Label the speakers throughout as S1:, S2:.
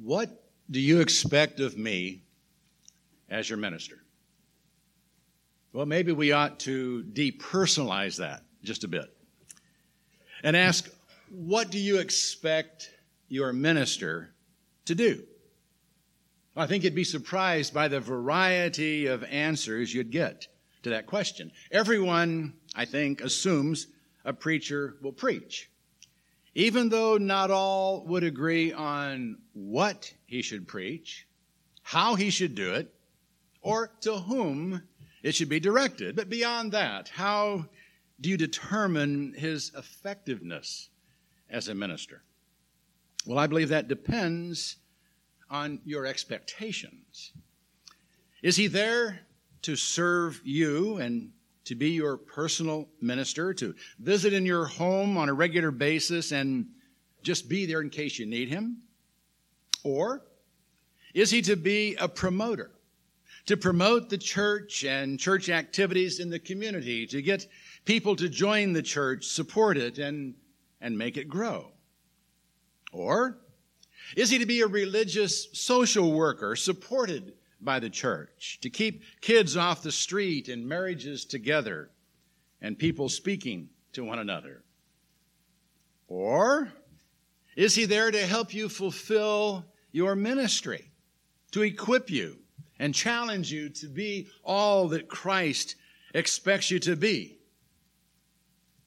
S1: What do you expect of me as your minister? Well, maybe we ought to depersonalize that just a bit and ask, what do you expect your minister to do? I think you'd be surprised by the variety of answers you'd get to that question. Everyone, I think, assumes a preacher will preach even though not all would agree on what he should preach, how he should do it, or to whom it should be directed. But beyond that, how do you determine his effectiveness as a minister? Well, I believe that depends on your expectations. Is he there to serve you and to be your personal minister, to visit in your home on a regular basis and just be there in case you need him? Or is he to be a promoter, to promote the church and church activities in the community, to get people to join the church, support it, and, and make it grow? Or is he to be a religious social worker supported by the church, to keep kids off the street and marriages together and people speaking to one another? Or is he there to help you fulfill your ministry, to equip you and challenge you to be all that Christ expects you to be?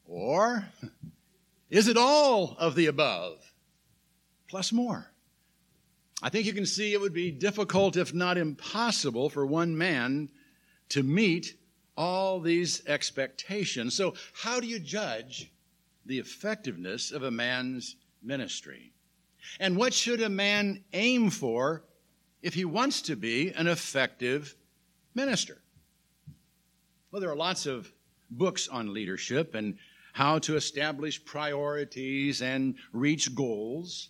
S1: Or is it all of the above plus more? I think you can see it would be difficult, if not impossible, for one man to meet all these expectations. So, how do you judge the effectiveness of a man's ministry? And what should a man aim for if he wants to be an effective minister? Well, there are lots of books on leadership and how to establish priorities and reach goals.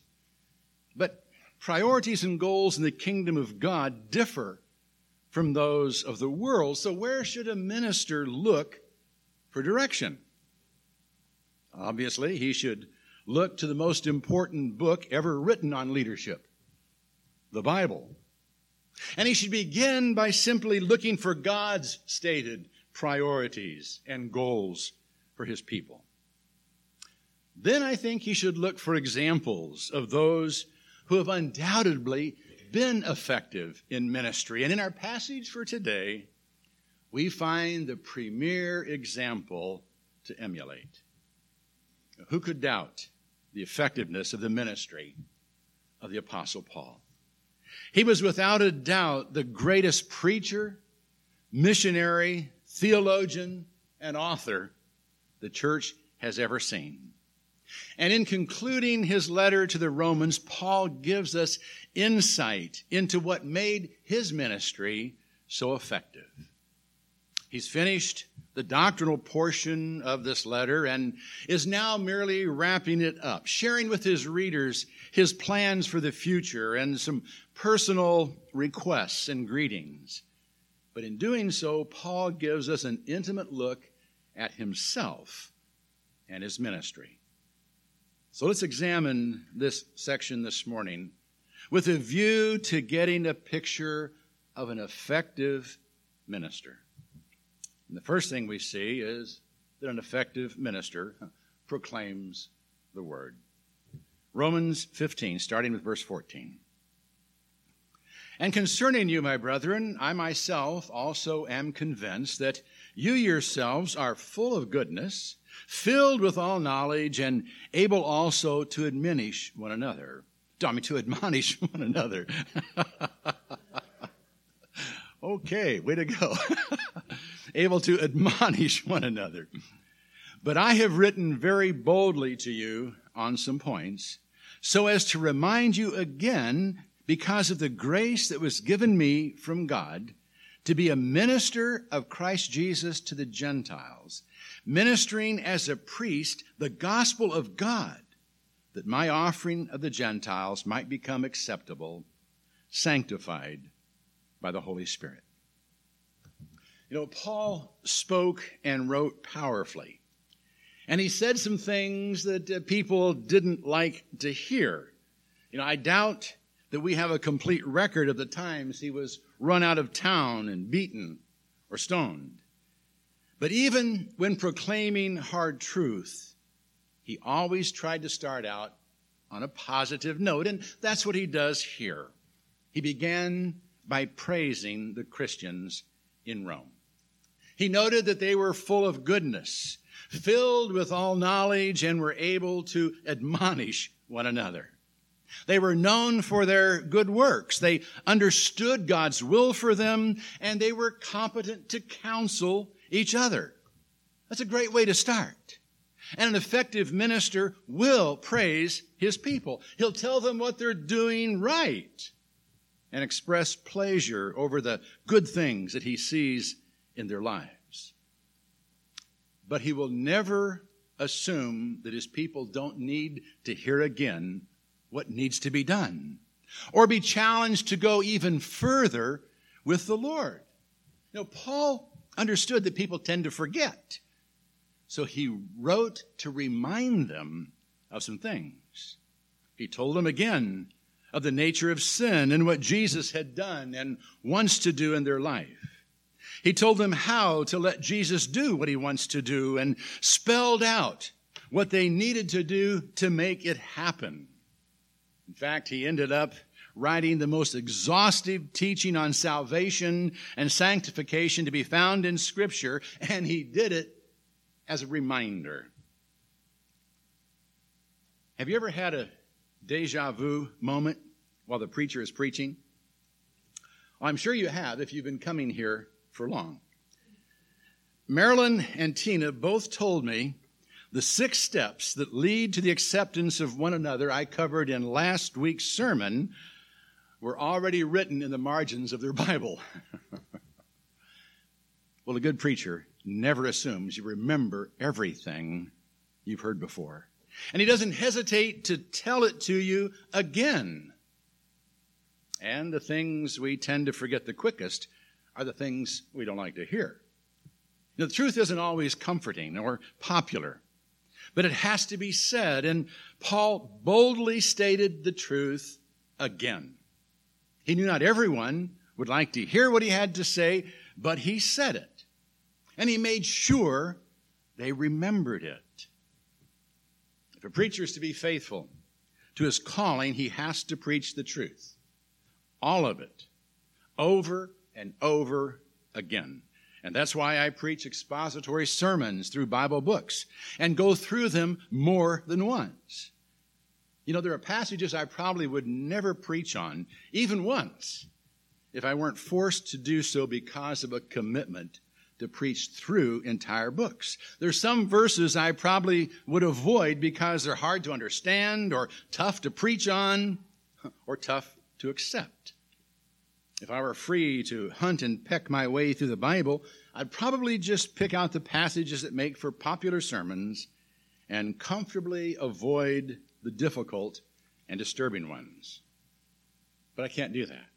S1: But priorities and goals in the kingdom of God differ from those of the world. So, where should a minister look for direction? Obviously, he should look to the most important book ever written on leadership the Bible. And he should begin by simply looking for God's stated priorities and goals for his people. Then I think he should look for examples of those who have undoubtedly been effective in ministry. And in our passage for today, we find the premier example to emulate. Who could doubt the effectiveness of the ministry of the Apostle Paul? He was without a doubt the greatest preacher, missionary, theologian, and author the church has ever seen. And in concluding his letter to the Romans, Paul gives us insight into what made his ministry so effective. He's finished the doctrinal portion of this letter and is now merely wrapping it up, sharing with his readers his plans for the future and some personal requests and greetings. But in doing so, Paul gives us an intimate look at himself and his ministry. So let's examine this section this morning with a view to getting a picture of an effective minister. And the first thing we see is that an effective minister proclaims the word. Romans 15, starting with verse 14. And concerning you, my brethren, I myself also am convinced that you yourselves are full of goodness filled with all knowledge and able also to admonish one another. I mean, to admonish one another. okay, way to go. able to admonish one another. But I have written very boldly to you on some points, so as to remind you again, because of the grace that was given me from God, to be a minister of Christ Jesus to the Gentiles ministering as a priest the gospel of God, that my offering of the Gentiles might become acceptable, sanctified by the Holy Spirit. You know, Paul spoke and wrote powerfully. And he said some things that uh, people didn't like to hear. You know, I doubt that we have a complete record of the times he was run out of town and beaten or stoned. But even when proclaiming hard truth, he always tried to start out on a positive note, and that's what he does here. He began by praising the Christians in Rome. He noted that they were full of goodness, filled with all knowledge, and were able to admonish one another. They were known for their good works. They understood God's will for them, and they were competent to counsel each other. That's a great way to start. And an effective minister will praise his people. He'll tell them what they're doing right and express pleasure over the good things that he sees in their lives. But he will never assume that his people don't need to hear again what needs to be done or be challenged to go even further with the Lord. You know, Paul understood that people tend to forget. So he wrote to remind them of some things. He told them again of the nature of sin and what Jesus had done and wants to do in their life. He told them how to let Jesus do what he wants to do and spelled out what they needed to do to make it happen. In fact, he ended up writing the most exhaustive teaching on salvation and sanctification to be found in Scripture, and he did it as a reminder. Have you ever had a deja vu moment while the preacher is preaching? Well, I'm sure you have if you've been coming here for long. Marilyn and Tina both told me the six steps that lead to the acceptance of one another I covered in last week's sermon were already written in the margins of their Bible. well, a good preacher never assumes you remember everything you've heard before. And he doesn't hesitate to tell it to you again. And the things we tend to forget the quickest are the things we don't like to hear. Now, the truth isn't always comforting or popular but it has to be said. And Paul boldly stated the truth again. He knew not everyone would like to hear what he had to say, but he said it. And he made sure they remembered it. If a preacher is to be faithful to his calling, he has to preach the truth. All of it. Over and over again. And that's why I preach expository sermons through Bible books and go through them more than once. You know, there are passages I probably would never preach on, even once, if I weren't forced to do so because of a commitment to preach through entire books. There's some verses I probably would avoid because they're hard to understand or tough to preach on or tough to accept. If I were free to hunt and peck my way through the Bible, I'd probably just pick out the passages that make for popular sermons and comfortably avoid the difficult and disturbing ones. But I can't do that.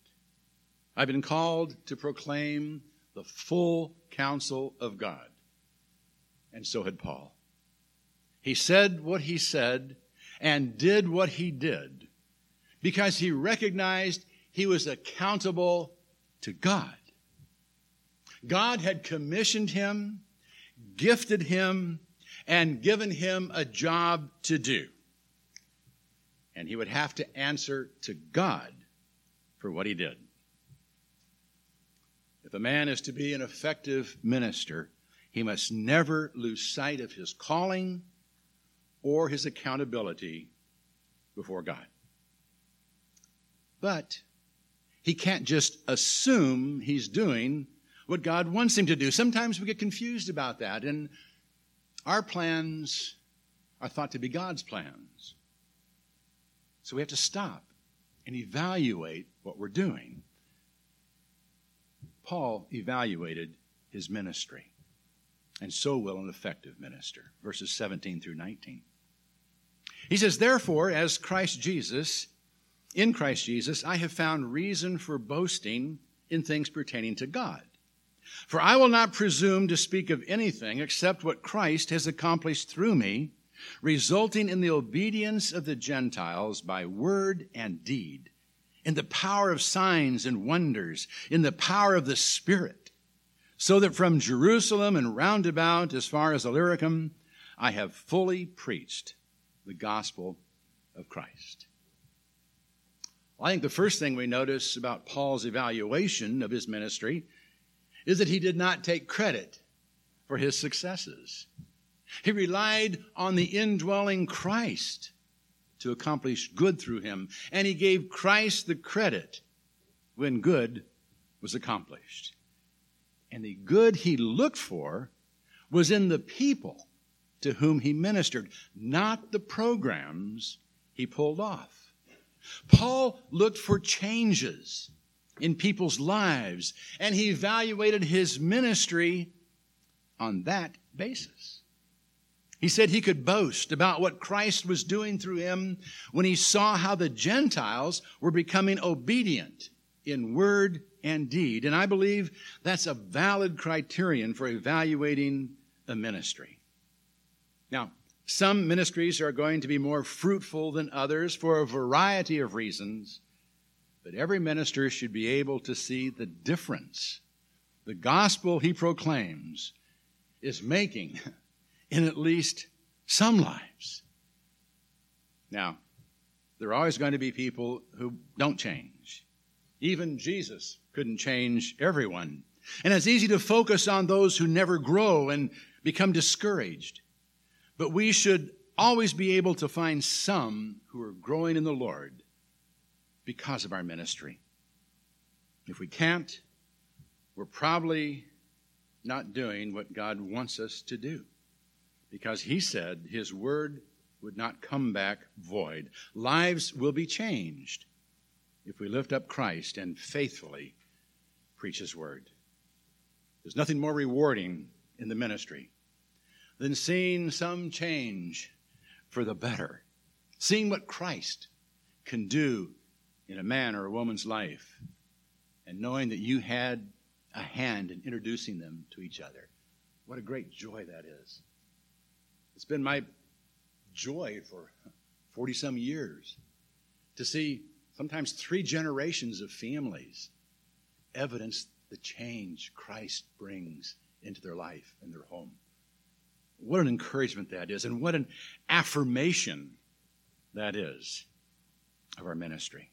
S1: I've been called to proclaim the full counsel of God. And so had Paul. He said what he said and did what he did because he recognized he was accountable to God. God had commissioned him, gifted him, and given him a job to do. And he would have to answer to God for what he did. If a man is to be an effective minister, he must never lose sight of his calling or his accountability before God. But he can't just assume he's doing what God wants him to do. Sometimes we get confused about that, and our plans are thought to be God's plans. So we have to stop and evaluate what we're doing. Paul evaluated his ministry, and so will an effective minister. Verses 17 through 19. He says, Therefore, as Christ Jesus, in Christ Jesus, I have found reason for boasting in things pertaining to God. For I will not presume to speak of anything except what Christ has accomplished through me, resulting in the obedience of the Gentiles by word and deed, in the power of signs and wonders, in the power of the Spirit, so that from Jerusalem and round about as far as Illyricum, I have fully preached the gospel of Christ. I think the first thing we notice about Paul's evaluation of his ministry is that he did not take credit for his successes. He relied on the indwelling Christ to accomplish good through him, and he gave Christ the credit when good was accomplished. And the good he looked for was in the people to whom he ministered, not the programs he pulled off. Paul looked for changes in people's lives, and he evaluated his ministry on that basis. He said he could boast about what Christ was doing through him when he saw how the Gentiles were becoming obedient in word and deed. And I believe that's a valid criterion for evaluating a ministry. Now, some ministries are going to be more fruitful than others for a variety of reasons, but every minister should be able to see the difference the gospel he proclaims is making in at least some lives. Now, there are always going to be people who don't change. Even Jesus couldn't change everyone. And it's easy to focus on those who never grow and become discouraged. But we should always be able to find some who are growing in the Lord because of our ministry. If we can't, we're probably not doing what God wants us to do. Because He said His word would not come back void. Lives will be changed if we lift up Christ and faithfully preach His word. There's nothing more rewarding in the ministry than seeing some change for the better, seeing what Christ can do in a man or a woman's life, and knowing that you had a hand in introducing them to each other. What a great joy that is. It's been my joy for 40 some years to see sometimes three generations of families evidence the change Christ brings into their life and their home. What an encouragement that is, and what an affirmation that is of our ministry.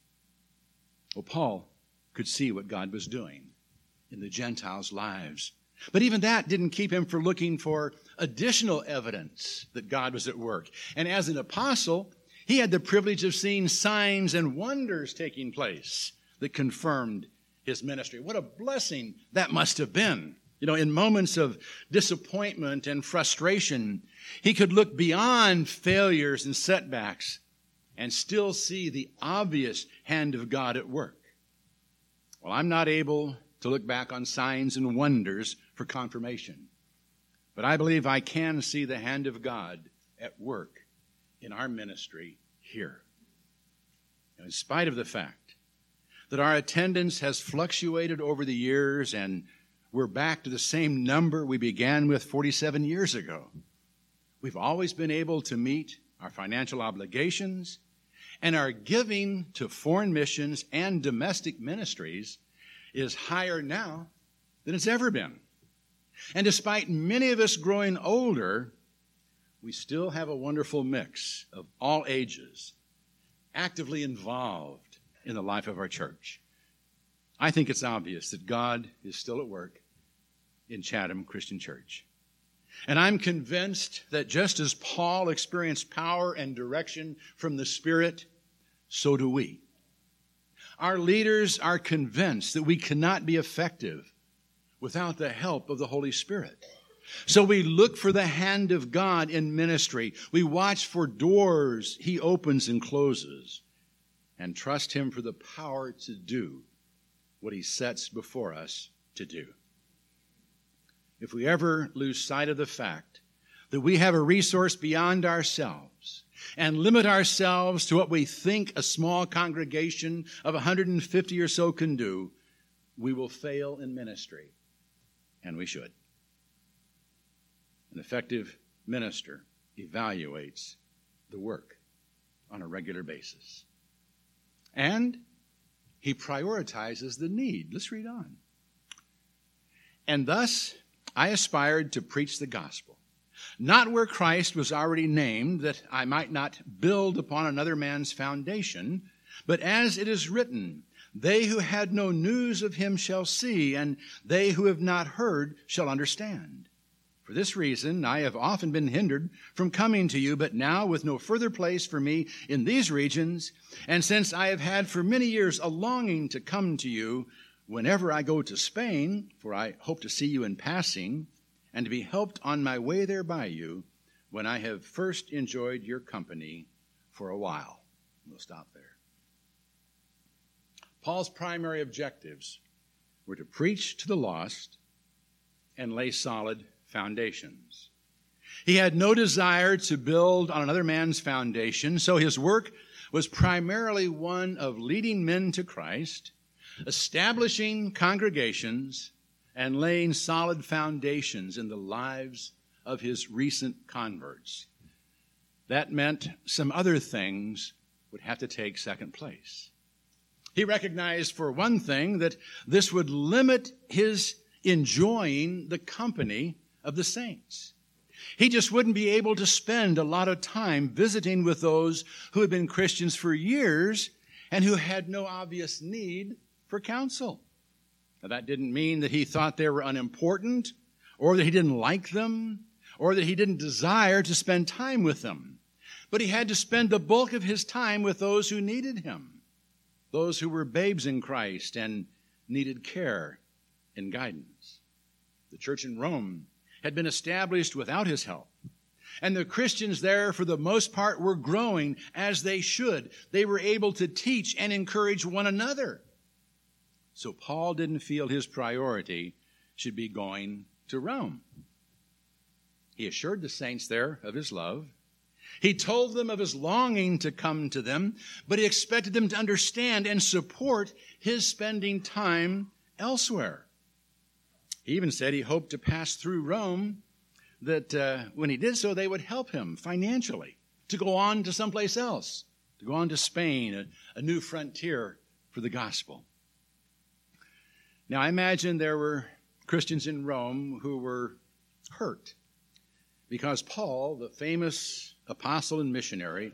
S1: Well, Paul could see what God was doing in the Gentiles' lives. But even that didn't keep him from looking for additional evidence that God was at work. And as an apostle, he had the privilege of seeing signs and wonders taking place that confirmed his ministry. What a blessing that must have been. You know, in moments of disappointment and frustration, he could look beyond failures and setbacks and still see the obvious hand of God at work. Well, I'm not able to look back on signs and wonders for confirmation, but I believe I can see the hand of God at work in our ministry here. In spite of the fact that our attendance has fluctuated over the years and we're back to the same number we began with 47 years ago. We've always been able to meet our financial obligations, and our giving to foreign missions and domestic ministries is higher now than it's ever been. And despite many of us growing older, we still have a wonderful mix of all ages actively involved in the life of our church. I think it's obvious that God is still at work in Chatham Christian Church. And I'm convinced that just as Paul experienced power and direction from the Spirit, so do we. Our leaders are convinced that we cannot be effective without the help of the Holy Spirit. So we look for the hand of God in ministry. We watch for doors he opens and closes and trust him for the power to do what he sets before us to do. If we ever lose sight of the fact that we have a resource beyond ourselves and limit ourselves to what we think a small congregation of 150 or so can do, we will fail in ministry. And we should. An effective minister evaluates the work on a regular basis. And He prioritizes the need. Let's read on. And thus I aspired to preach the gospel, not where Christ was already named, that I might not build upon another man's foundation, but as it is written, they who had no news of him shall see, and they who have not heard shall understand. For this reason, I have often been hindered from coming to you, but now with no further place for me in these regions, and since I have had for many years a longing to come to you, whenever I go to Spain, for I hope to see you in passing, and to be helped on my way there by you, when I have first enjoyed your company for a while. We'll stop there. Paul's primary objectives were to preach to the lost and lay solid foundations. He had no desire to build on another man's foundation, so his work was primarily one of leading men to Christ, establishing congregations, and laying solid foundations in the lives of his recent converts. That meant some other things would have to take second place. He recognized, for one thing, that this would limit his enjoying the company of the saints. He just wouldn't be able to spend a lot of time visiting with those who had been Christians for years and who had no obvious need for counsel. Now, that didn't mean that he thought they were unimportant or that he didn't like them or that he didn't desire to spend time with them. But he had to spend the bulk of his time with those who needed him, those who were babes in Christ and needed care and guidance. The church in Rome had been established without his help. And the Christians there, for the most part, were growing as they should. They were able to teach and encourage one another. So Paul didn't feel his priority should be going to Rome. He assured the saints there of his love. He told them of his longing to come to them, but he expected them to understand and support his spending time elsewhere. He even said he hoped to pass through Rome, that uh, when he did so, they would help him financially to go on to someplace else, to go on to Spain, a, a new frontier for the gospel. Now, I imagine there were Christians in Rome who were hurt because Paul, the famous apostle and missionary,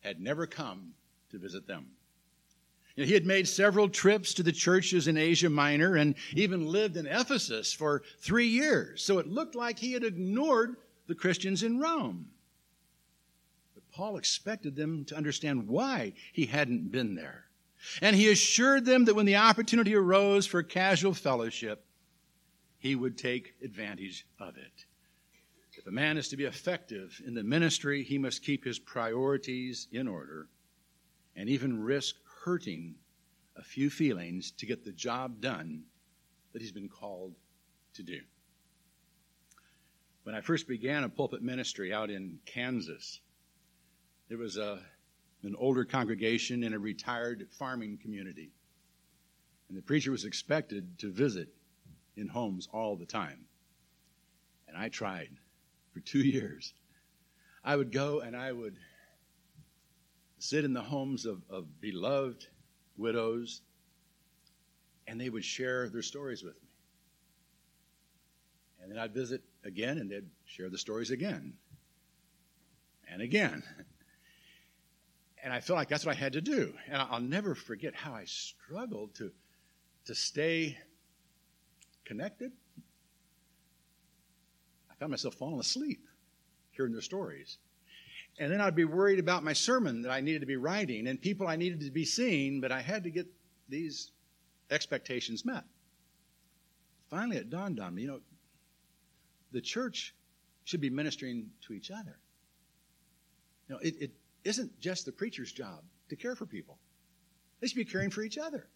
S1: had never come to visit them. He had made several trips to the churches in Asia Minor and even lived in Ephesus for three years. So it looked like he had ignored the Christians in Rome. But Paul expected them to understand why he hadn't been there. And he assured them that when the opportunity arose for casual fellowship, he would take advantage of it. If a man is to be effective in the ministry, he must keep his priorities in order and even risk hurting a few feelings to get the job done that he's been called to do. When I first began a pulpit ministry out in Kansas, there was a, an older congregation in a retired farming community. And the preacher was expected to visit in homes all the time. And I tried for two years. I would go and I would sit in the homes of, of beloved widows, and they would share their stories with me. And then I'd visit again, and they'd share the stories again and again. And I felt like that's what I had to do. And I'll never forget how I struggled to, to stay connected. I found myself falling asleep hearing their stories. And then I'd be worried about my sermon that I needed to be writing and people I needed to be seeing, but I had to get these expectations met. Finally, it dawned on me you know, the church should be ministering to each other. You know, it, it isn't just the preacher's job to care for people, they should be caring for each other.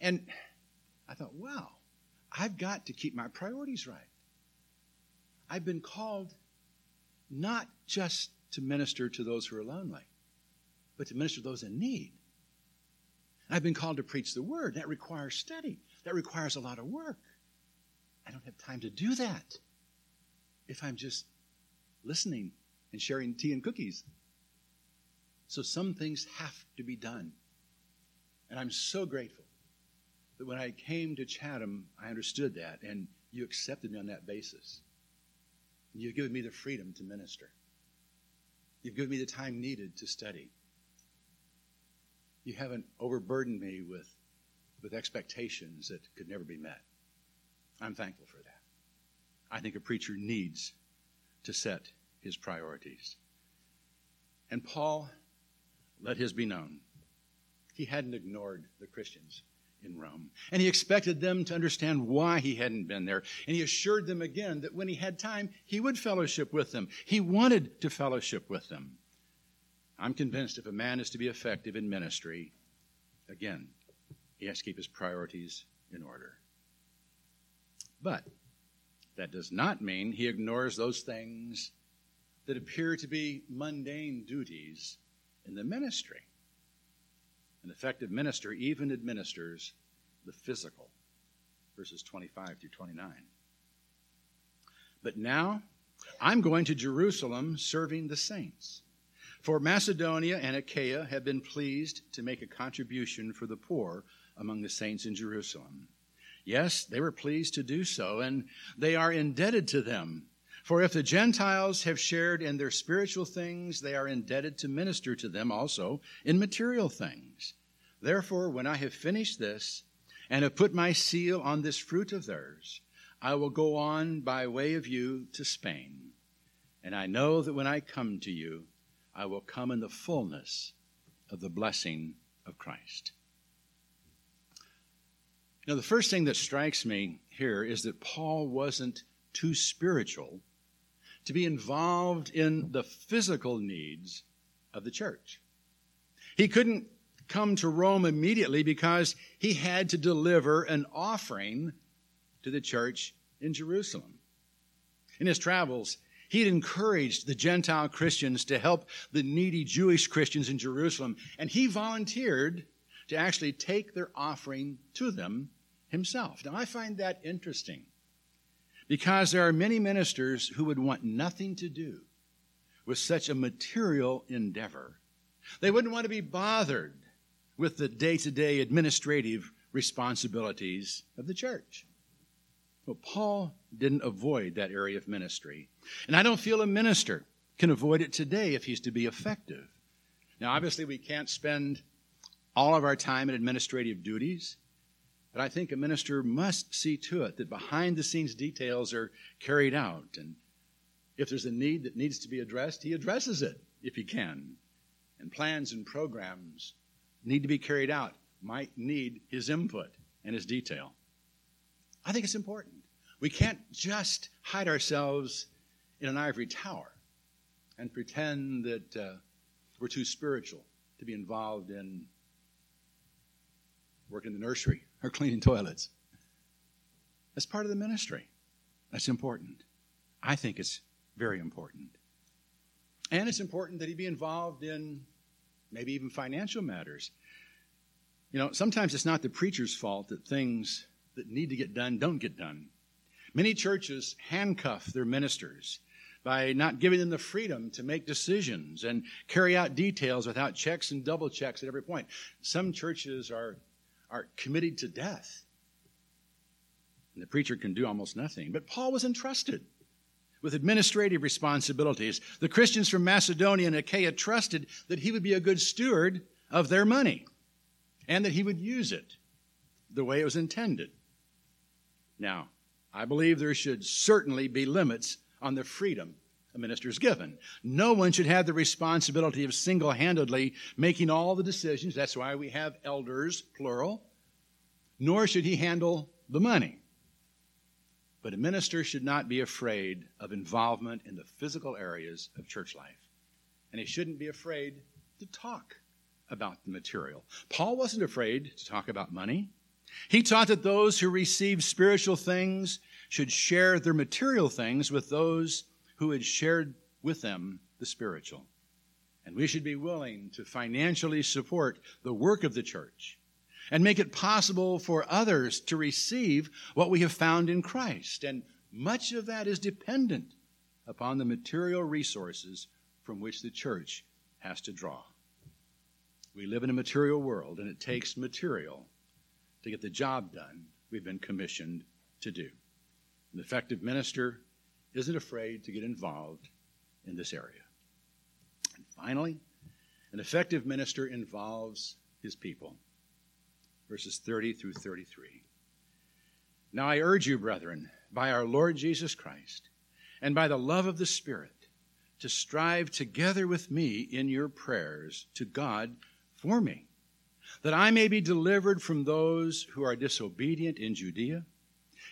S1: And I thought, wow, I've got to keep my priorities right. I've been called not just to minister to those who are lonely, but to minister to those in need. I've been called to preach the word. That requires study, that requires a lot of work. I don't have time to do that if I'm just listening and sharing tea and cookies. So some things have to be done. And I'm so grateful that when I came to Chatham, I understood that, and you accepted me on that basis. You've given me the freedom to minister. You've given me the time needed to study. You haven't overburdened me with, with expectations that could never be met. I'm thankful for that. I think a preacher needs to set his priorities. And Paul, let his be known. He hadn't ignored the Christians in Rome. And he expected them to understand why he hadn't been there. And he assured them again that when he had time, he would fellowship with them. He wanted to fellowship with them. I'm convinced if a man is to be effective in ministry, again, he has to keep his priorities in order. But that does not mean he ignores those things that appear to be mundane duties in the ministry. An effective minister even administers the physical. Verses 25 through 29. But now I'm going to Jerusalem serving the saints. For Macedonia and Achaia have been pleased to make a contribution for the poor among the saints in Jerusalem. Yes, they were pleased to do so, and they are indebted to them. For if the Gentiles have shared in their spiritual things, they are indebted to minister to them also in material things. Therefore, when I have finished this and have put my seal on this fruit of theirs, I will go on by way of you to Spain. And I know that when I come to you, I will come in the fullness of the blessing of Christ. Now, the first thing that strikes me here is that Paul wasn't too spiritual to be involved in the physical needs of the church. He couldn't come to Rome immediately because he had to deliver an offering to the church in Jerusalem. In his travels, he'd encouraged the Gentile Christians to help the needy Jewish Christians in Jerusalem, and he volunteered to actually take their offering to them himself. Now, I find that interesting because there are many ministers who would want nothing to do with such a material endeavor. They wouldn't want to be bothered with the day to day administrative responsibilities of the church. Well, Paul didn't avoid that area of ministry. And I don't feel a minister can avoid it today if he's to be effective. Now, obviously, we can't spend all of our time in administrative duties, but I think a minister must see to it that behind the scenes details are carried out. And if there's a need that needs to be addressed, he addresses it if he can. And plans and programs need to be carried out might need his input and his detail. I think it's important. We can't just hide ourselves in an ivory tower and pretend that uh, we're too spiritual to be involved in working in the nursery or cleaning toilets. That's part of the ministry. That's important. I think it's very important. And it's important that he be involved in maybe even financial matters. You know, sometimes it's not the preacher's fault that things that need to get done don't get done. Many churches handcuff their ministers by not giving them the freedom to make decisions and carry out details without checks and double checks at every point. Some churches are, are committed to death. And the preacher can do almost nothing. But Paul was entrusted with administrative responsibilities. The Christians from Macedonia and Achaia trusted that he would be a good steward of their money and that he would use it the way it was intended. Now, I believe there should certainly be limits on the freedom a minister is given. No one should have the responsibility of single handedly making all the decisions. That's why we have elders, plural. Nor should he handle the money. But a minister should not be afraid of involvement in the physical areas of church life. And he shouldn't be afraid to talk about the material. Paul wasn't afraid to talk about money. He taught that those who receive spiritual things should share their material things with those who had shared with them the spiritual. And we should be willing to financially support the work of the church and make it possible for others to receive what we have found in Christ. And much of that is dependent upon the material resources from which the church has to draw. We live in a material world, and it takes material to get the job done we've been commissioned to do. An effective minister isn't afraid to get involved in this area. And finally, an effective minister involves his people. Verses 30 through 33. Now I urge you, brethren, by our Lord Jesus Christ, and by the love of the Spirit, to strive together with me in your prayers to God for me, that I may be delivered from those who are disobedient in Judea,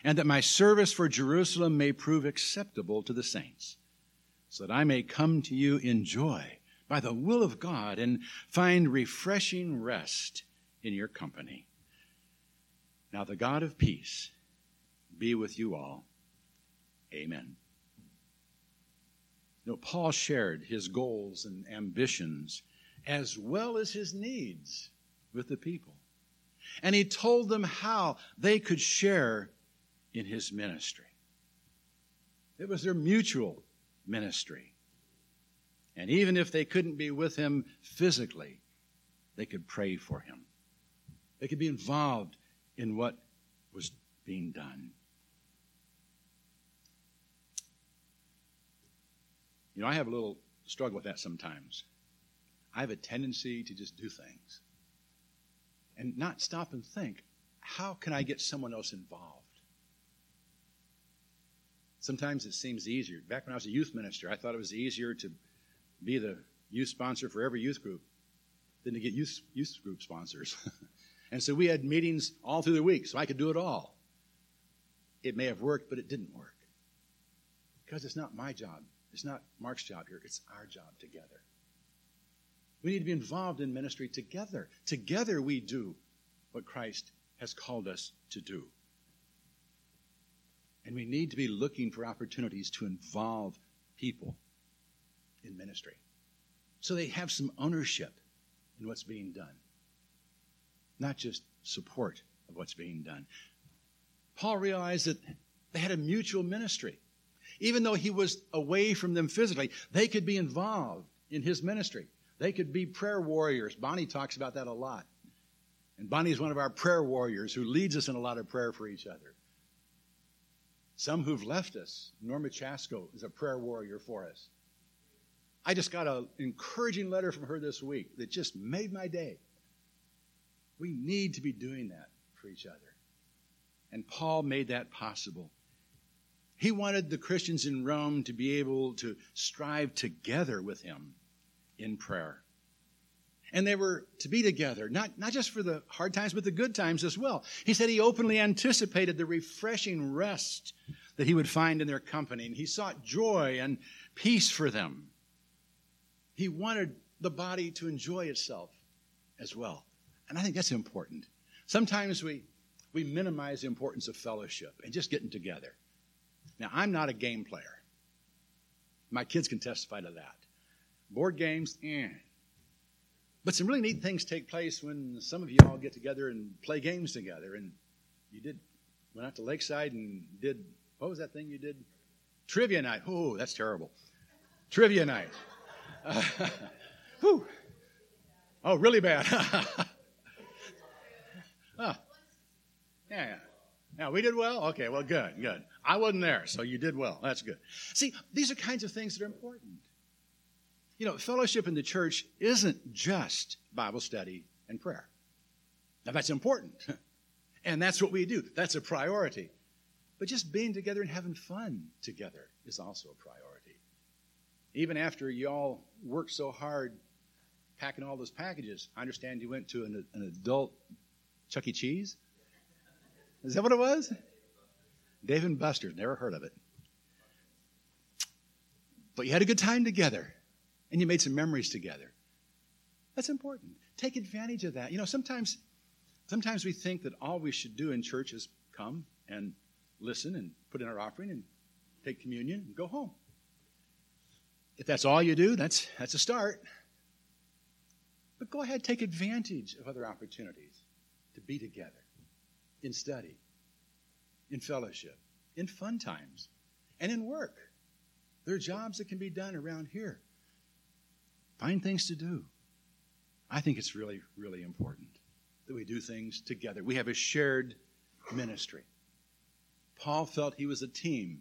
S1: and that my service for Jerusalem may prove acceptable to the saints, so that I may come to you in joy by the will of God and find refreshing rest in your company. Now, the God of peace be with you all. Amen. You know, Paul shared his goals and ambitions as well as his needs with the people. And he told them how they could share in his ministry. It was their mutual ministry. And even if they couldn't be with him physically, they could pray for him. They could be involved in what was being done. You know, I have a little struggle with that sometimes. I have a tendency to just do things and not stop and think, how can I get someone else involved? Sometimes it seems easier. Back when I was a youth minister, I thought it was easier to be the youth sponsor for every youth group than to get youth, youth group sponsors. and so we had meetings all through the week, so I could do it all. It may have worked, but it didn't work. Because it's not my job. It's not Mark's job here. It's our job together. We need to be involved in ministry together. Together we do what Christ has called us to do. And we need to be looking for opportunities to involve people in ministry so they have some ownership in what's being done, not just support of what's being done. Paul realized that they had a mutual ministry. Even though he was away from them physically, they could be involved in his ministry. They could be prayer warriors. Bonnie talks about that a lot. And Bonnie is one of our prayer warriors who leads us in a lot of prayer for each other. Some who've left us. Norma Chasko is a prayer warrior for us. I just got an encouraging letter from her this week that just made my day. We need to be doing that for each other. And Paul made that possible. He wanted the Christians in Rome to be able to strive together with him in prayer. And they were to be together, not, not just for the hard times, but the good times as well. He said he openly anticipated the refreshing rest that he would find in their company, and he sought joy and peace for them. He wanted the body to enjoy itself as well. And I think that's important. Sometimes we, we minimize the importance of fellowship and just getting together. Now, I'm not a game player. My kids can testify to that. Board games, eh. But some really neat things take place when some of you all get together and play games together. And you did went out to Lakeside and did what was that thing you did? Trivia night. Oh, that's terrible. Trivia night. Uh, whew. Oh, really bad. Yeah, yeah. Yeah, we did well? Okay, well, good, good. I wasn't there, so you did well. That's good. See, these are kinds of things that are important. You know, fellowship in the church isn't just Bible study and prayer. Now, that's important. And that's what we do. That's a priority. But just being together and having fun together is also a priority. Even after you all worked so hard packing all those packages, I understand you went to an, an adult Chuck E. Cheese. Is that what it was? Dave and Buster's. Never heard of it. But you had a good time together and you made some memories together. That's important. Take advantage of that. You know, sometimes sometimes we think that all we should do in church is come and listen and put in our offering and take communion and go home. If that's all you do, that's that's a start. But go ahead, take advantage of other opportunities to be together in study, in fellowship, in fun times, and in work. There are jobs that can be done around here. Find things to do. I think it's really, really important that we do things together. We have a shared ministry. Paul felt he was a team,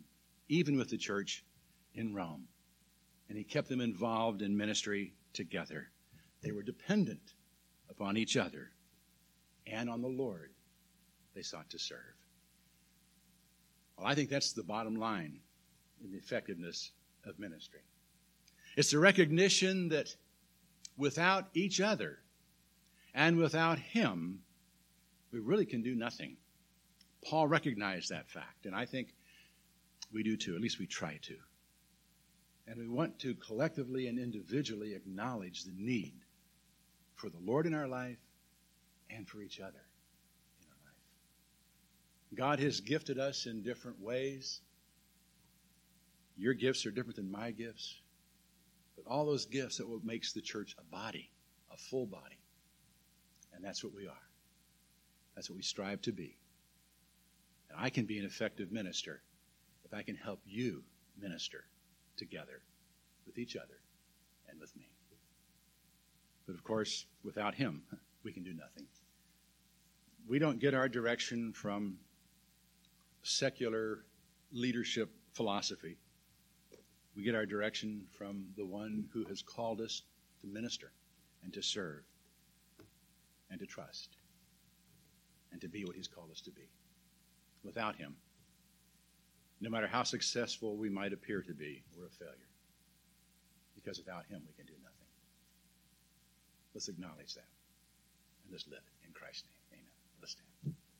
S1: even with the church in Rome. And he kept them involved in ministry together. They were dependent upon each other and on the Lord they sought to serve. Well, I think that's the bottom line in the effectiveness of ministry. It's the recognition that without each other and without Him, we really can do nothing. Paul recognized that fact, and I think we do too. At least we try to. And we want to collectively and individually acknowledge the need for the Lord in our life and for each other in our life. God has gifted us in different ways. Your gifts are different than my gifts. But all those gifts are what makes the church a body, a full body. And that's what we are. That's what we strive to be. And I can be an effective minister if I can help you minister together with each other and with me. But of course, without Him, we can do nothing. We don't get our direction from secular leadership philosophy. We get our direction from the one who has called us to minister and to serve and to trust and to be what he's called us to be. Without him, no matter how successful we might appear to be, we're a failure. Because without him, we can do nothing. Let's acknowledge that and let's live it in Christ's name. Amen. Let's stand.